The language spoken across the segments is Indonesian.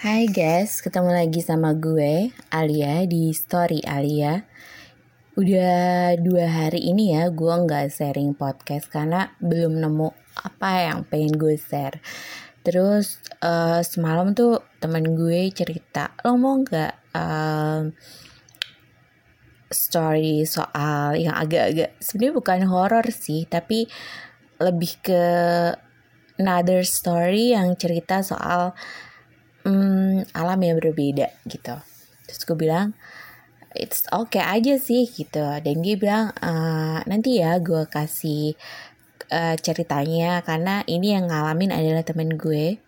Hai guys, ketemu lagi sama gue, Alia, di Story Alia. Udah dua hari ini ya, gue nggak sharing podcast karena belum nemu apa yang pengen gue share. Terus uh, semalam tuh temen gue cerita, lo mau nggak uh, story soal yang agak-agak sebenarnya bukan horor sih, tapi lebih ke another story yang cerita soal um, alam yang berbeda gitu. Terus gue bilang, it's okay aja sih gitu. Dan dia bilang, uh, nanti ya gue kasih uh, ceritanya karena ini yang ngalamin adalah temen gue.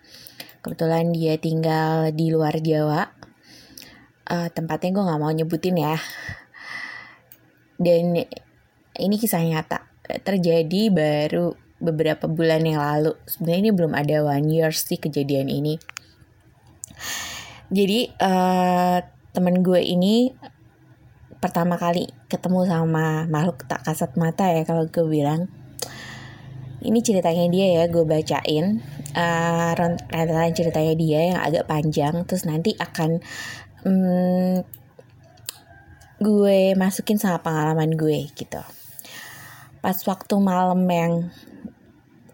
Kebetulan dia tinggal di luar Jawa. Uh, tempatnya gue gak mau nyebutin ya. Dan ini kisah nyata terjadi baru beberapa bulan yang lalu. Sebenarnya ini belum ada one year sih kejadian ini. Jadi uh, temen gue ini pertama kali ketemu sama makhluk tak kasat mata ya kalau gue bilang. Ini ceritanya dia ya gue bacain uh, rentetan ceritanya dia yang agak panjang terus nanti akan um, gue masukin sama pengalaman gue gitu. Pas waktu malam yang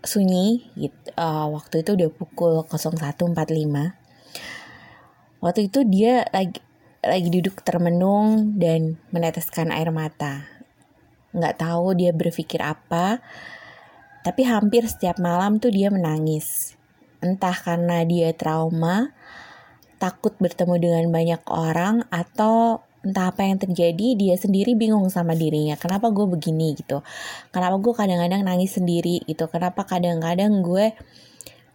sunyi gitu, uh, waktu itu udah pukul 01.45 Waktu itu dia lagi lagi duduk termenung dan meneteskan air mata. Nggak tahu dia berpikir apa, tapi hampir setiap malam tuh dia menangis. Entah karena dia trauma, takut bertemu dengan banyak orang, atau entah apa yang terjadi, dia sendiri bingung sama dirinya. Kenapa gue begini gitu? Kenapa gue kadang-kadang nangis sendiri gitu? Kenapa kadang-kadang gue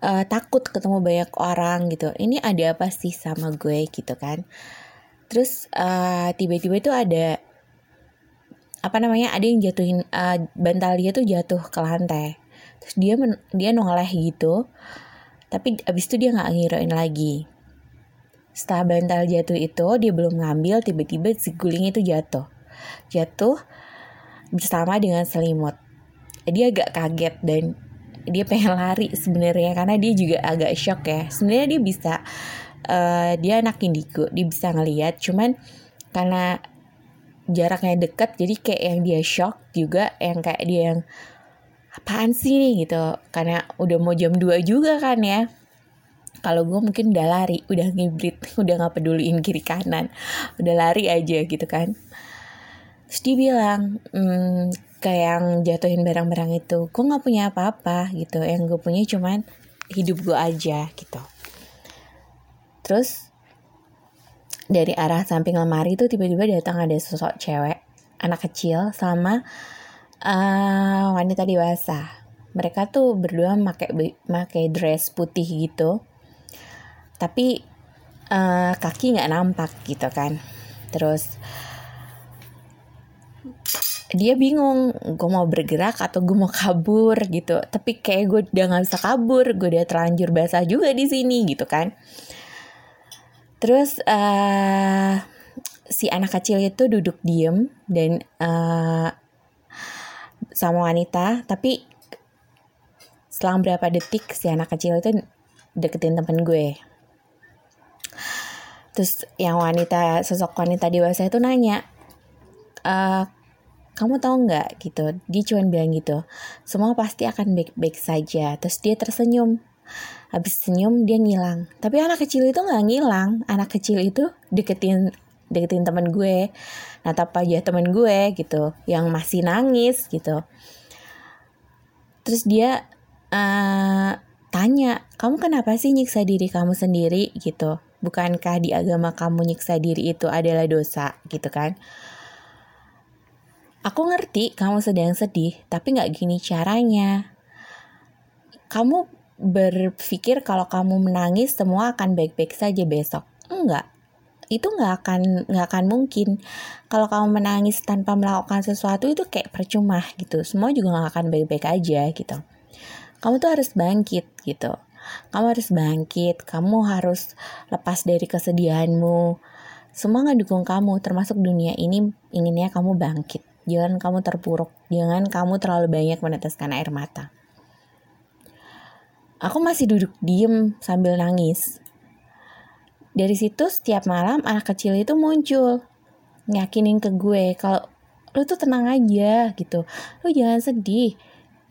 uh, takut ketemu banyak orang gitu. Ini ada apa sih sama gue gitu kan? Terus uh, tiba-tiba itu ada apa namanya ada yang jatuhin uh, bantal dia tuh jatuh ke lantai. Terus dia men dia noleh gitu. Tapi abis itu dia nggak ngirain lagi. Setelah bantal jatuh itu dia belum ngambil tiba-tiba si guling itu jatuh. Jatuh bersama dengan selimut. Dia agak kaget dan dia pengen lari sebenarnya karena dia juga agak shock ya. Sebenarnya dia bisa uh, dia anak indigo dia bisa ngelihat cuman karena jaraknya dekat jadi kayak yang dia shock juga yang kayak dia yang apaan sih nih? gitu. Karena udah mau jam 2 juga kan ya. Kalau gue mungkin udah lari udah ngibrit udah nggak peduliin kiri kanan udah lari aja gitu kan. Terus dia bilang mmm, kayak yang jatuhin barang-barang itu. Gue nggak punya apa-apa gitu. Yang gue punya cuman hidup gue aja gitu. Terus dari arah samping lemari itu tiba-tiba datang ada sosok cewek anak kecil sama uh, wanita dewasa. Mereka tuh berdua pakai pakai dress putih gitu. Tapi uh, kaki nggak nampak gitu kan. Terus dia bingung gue mau bergerak atau gue mau kabur gitu. Tapi kayak gue udah nggak bisa kabur gue udah terlanjur basah juga di sini gitu kan. Terus uh, si anak kecil itu duduk diem dan uh, sama wanita. Tapi selang berapa detik si anak kecil itu deketin temen gue. Terus yang wanita sosok wanita dewasa itu nanya uh, kamu tahu nggak? gitu. Dia cuma bilang gitu semua pasti akan baik-baik saja. Terus dia tersenyum. Habis senyum dia ngilang. Tapi anak kecil itu nggak ngilang. Anak kecil itu deketin deketin teman gue. Natap aja teman gue gitu yang masih nangis gitu. Terus dia uh, tanya kamu kenapa sih nyiksa diri kamu sendiri? gitu. Bukankah di agama kamu nyiksa diri itu adalah dosa? gitu kan Aku ngerti kamu sedang sedih, tapi gak gini caranya. Kamu berpikir kalau kamu menangis semua akan baik-baik saja besok. Enggak. Itu gak akan nggak akan mungkin. Kalau kamu menangis tanpa melakukan sesuatu itu kayak percuma gitu. Semua juga gak akan baik-baik aja gitu. Kamu tuh harus bangkit gitu. Kamu harus bangkit, kamu harus lepas dari kesedihanmu. Semua ngedukung kamu, termasuk dunia ini inginnya kamu bangkit. Jangan kamu terpuruk, jangan kamu terlalu banyak meneteskan air mata. Aku masih duduk diem sambil nangis. dari situ setiap malam anak kecil itu muncul ngakinin ke gue kalau lu tuh tenang aja gitu. Lu jangan sedih.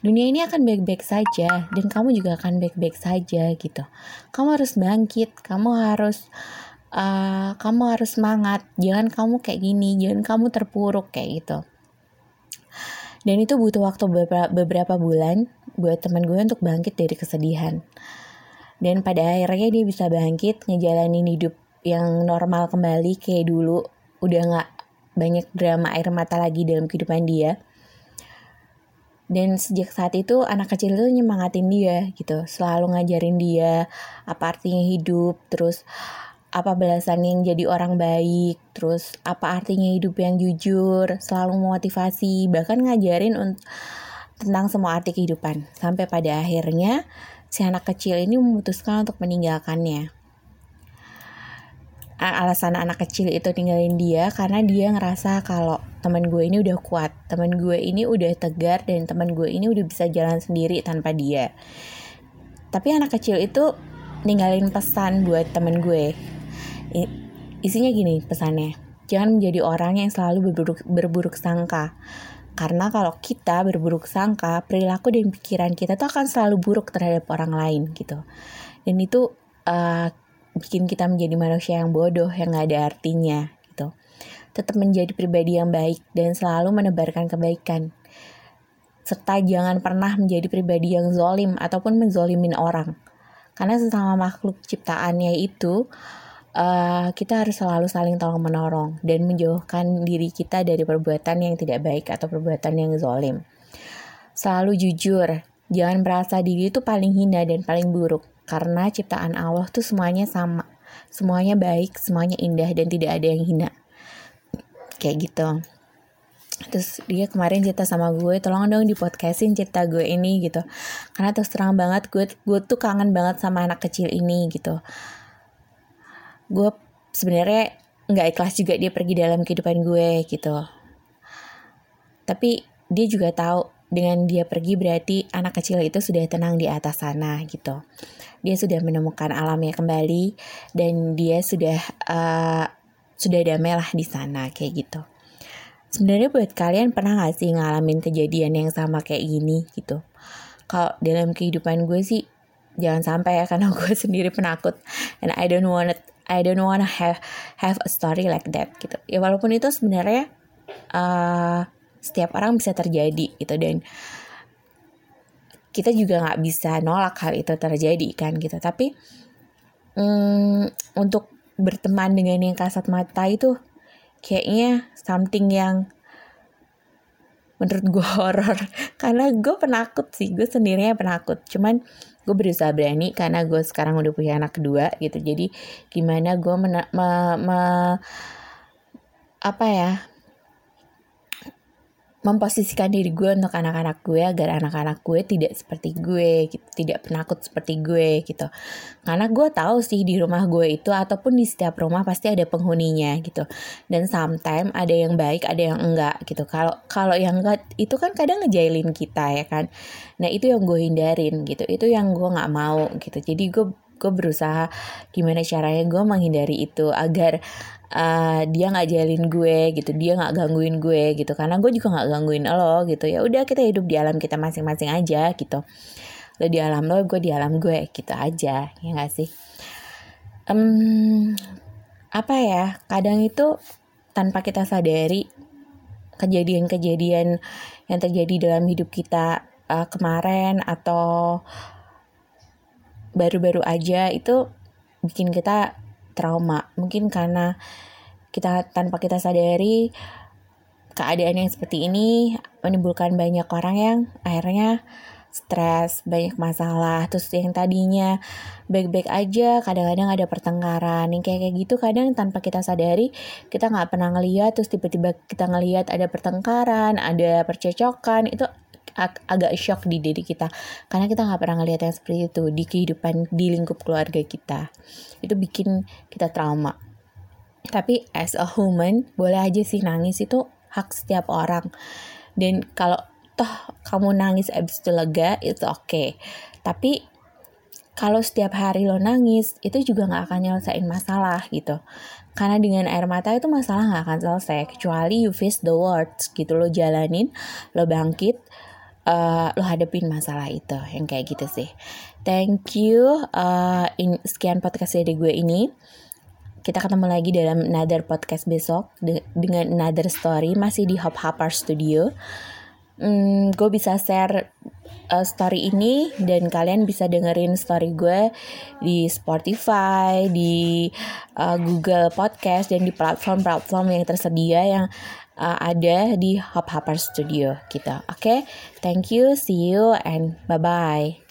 Dunia ini akan baik-baik saja dan kamu juga akan baik-baik saja gitu. Kamu harus bangkit. Kamu harus uh, kamu harus semangat. Jangan kamu kayak gini. Jangan kamu terpuruk kayak gitu dan itu butuh waktu beberapa, bulan buat teman gue untuk bangkit dari kesedihan. Dan pada akhirnya dia bisa bangkit ngejalanin hidup yang normal kembali kayak dulu. Udah nggak banyak drama air mata lagi dalam kehidupan dia. Dan sejak saat itu anak kecil itu nyemangatin dia gitu. Selalu ngajarin dia apa artinya hidup terus apa belasan yang jadi orang baik terus apa artinya hidup yang jujur selalu memotivasi bahkan ngajarin tentang semua arti kehidupan sampai pada akhirnya si anak kecil ini memutuskan untuk meninggalkannya. Alasan anak kecil itu tinggalin dia karena dia ngerasa kalau teman gue ini udah kuat, teman gue ini udah tegar dan teman gue ini udah bisa jalan sendiri tanpa dia. Tapi anak kecil itu ninggalin pesan buat teman gue. Isinya gini pesannya, jangan menjadi orang yang selalu berburuk, berburuk sangka karena kalau kita berburuk sangka, perilaku dan pikiran kita tuh akan selalu buruk terhadap orang lain gitu. Dan itu uh, bikin kita menjadi manusia yang bodoh, yang gak ada artinya gitu. Tetap menjadi pribadi yang baik dan selalu menebarkan kebaikan. Serta jangan pernah menjadi pribadi yang zolim ataupun menzolimin orang. Karena sesama makhluk ciptaannya itu uh, kita harus selalu saling tolong menolong dan menjauhkan diri kita dari perbuatan yang tidak baik atau perbuatan yang zolim. Selalu jujur, jangan merasa diri itu paling hina dan paling buruk karena ciptaan Allah tuh semuanya sama, semuanya baik, semuanya indah dan tidak ada yang hina. Kayak gitu. Terus dia kemarin cerita sama gue, tolong dong di podcastin cerita gue ini gitu. Karena terus terang banget gue gue tuh kangen banget sama anak kecil ini gitu gue sebenarnya nggak ikhlas juga dia pergi dalam kehidupan gue gitu. Tapi dia juga tahu dengan dia pergi berarti anak kecil itu sudah tenang di atas sana gitu. Dia sudah menemukan alamnya kembali dan dia sudah uh, sudah damai lah di sana kayak gitu. Sebenarnya buat kalian pernah gak sih ngalamin kejadian yang sama kayak gini gitu? Kalau dalam kehidupan gue sih jangan sampai ya karena gue sendiri penakut. And I don't want it I don't wanna have have a story like that gitu. Ya walaupun itu sebenarnya uh, setiap orang bisa terjadi gitu. Dan kita juga nggak bisa nolak hal itu terjadi kan gitu. Tapi um, untuk berteman dengan yang kasat mata itu kayaknya something yang menurut gue horror. Karena gue penakut sih gue sendirinya penakut. Cuman gue berusaha berani karena gue sekarang udah punya anak kedua gitu. Jadi gimana gue me, me, apa ya memposisikan diri gue untuk anak-anak gue agar anak-anak gue tidak seperti gue gitu, tidak penakut seperti gue gitu. Karena gue tahu sih di rumah gue itu ataupun di setiap rumah pasti ada penghuninya gitu. Dan sometimes ada yang baik ada yang enggak gitu. Kalau kalau yang enggak itu kan kadang ngejailin kita ya kan. Nah itu yang gue hindarin gitu. Itu yang gue nggak mau gitu. Jadi gue gue berusaha gimana caranya gue menghindari itu agar uh, dia nggak jalin gue gitu dia nggak gangguin gue gitu. Karena gue juga nggak gangguin lo gitu. Ya udah kita hidup di alam kita masing-masing aja gitu. Lo di alam lo gue di alam gue gitu aja ya gak sih? Um, apa ya kadang itu tanpa kita sadari kejadian-kejadian yang terjadi dalam hidup kita uh, kemarin atau baru-baru aja itu bikin kita trauma. Mungkin karena kita tanpa kita sadari keadaan yang seperti ini menimbulkan banyak orang yang akhirnya stres, banyak masalah, terus yang tadinya baik-baik aja, kadang-kadang ada pertengkaran, yang kayak kayak gitu kadang tanpa kita sadari kita nggak pernah ngeliat, terus tiba-tiba kita ngeliat ada pertengkaran, ada percecokan, itu ag agak shock di diri kita. Karena kita nggak pernah ngeliat yang seperti itu di kehidupan di lingkup keluarga kita. Itu bikin kita trauma. Tapi as a human boleh aja sih nangis itu hak setiap orang. Dan kalau toh kamu nangis abis itu lega itu oke okay. tapi kalau setiap hari lo nangis itu juga nggak akan nyelesain masalah gitu. Karena dengan air mata itu masalah nggak akan selesai. Kecuali you face the words gitu lo jalanin lo bangkit uh, lo hadapin masalah itu yang kayak gitu sih thank you uh, in, sekian podcast dari gue ini kita ketemu lagi dalam another podcast besok de dengan another story masih di Hop Hopper Studio. Hmm, gue bisa share uh, story ini dan kalian bisa dengerin story gue di Spotify, di uh, Google Podcast dan di platform-platform yang tersedia yang uh, ada di Hop Hopper Studio gitu. Oke, okay? thank you, see you and bye bye.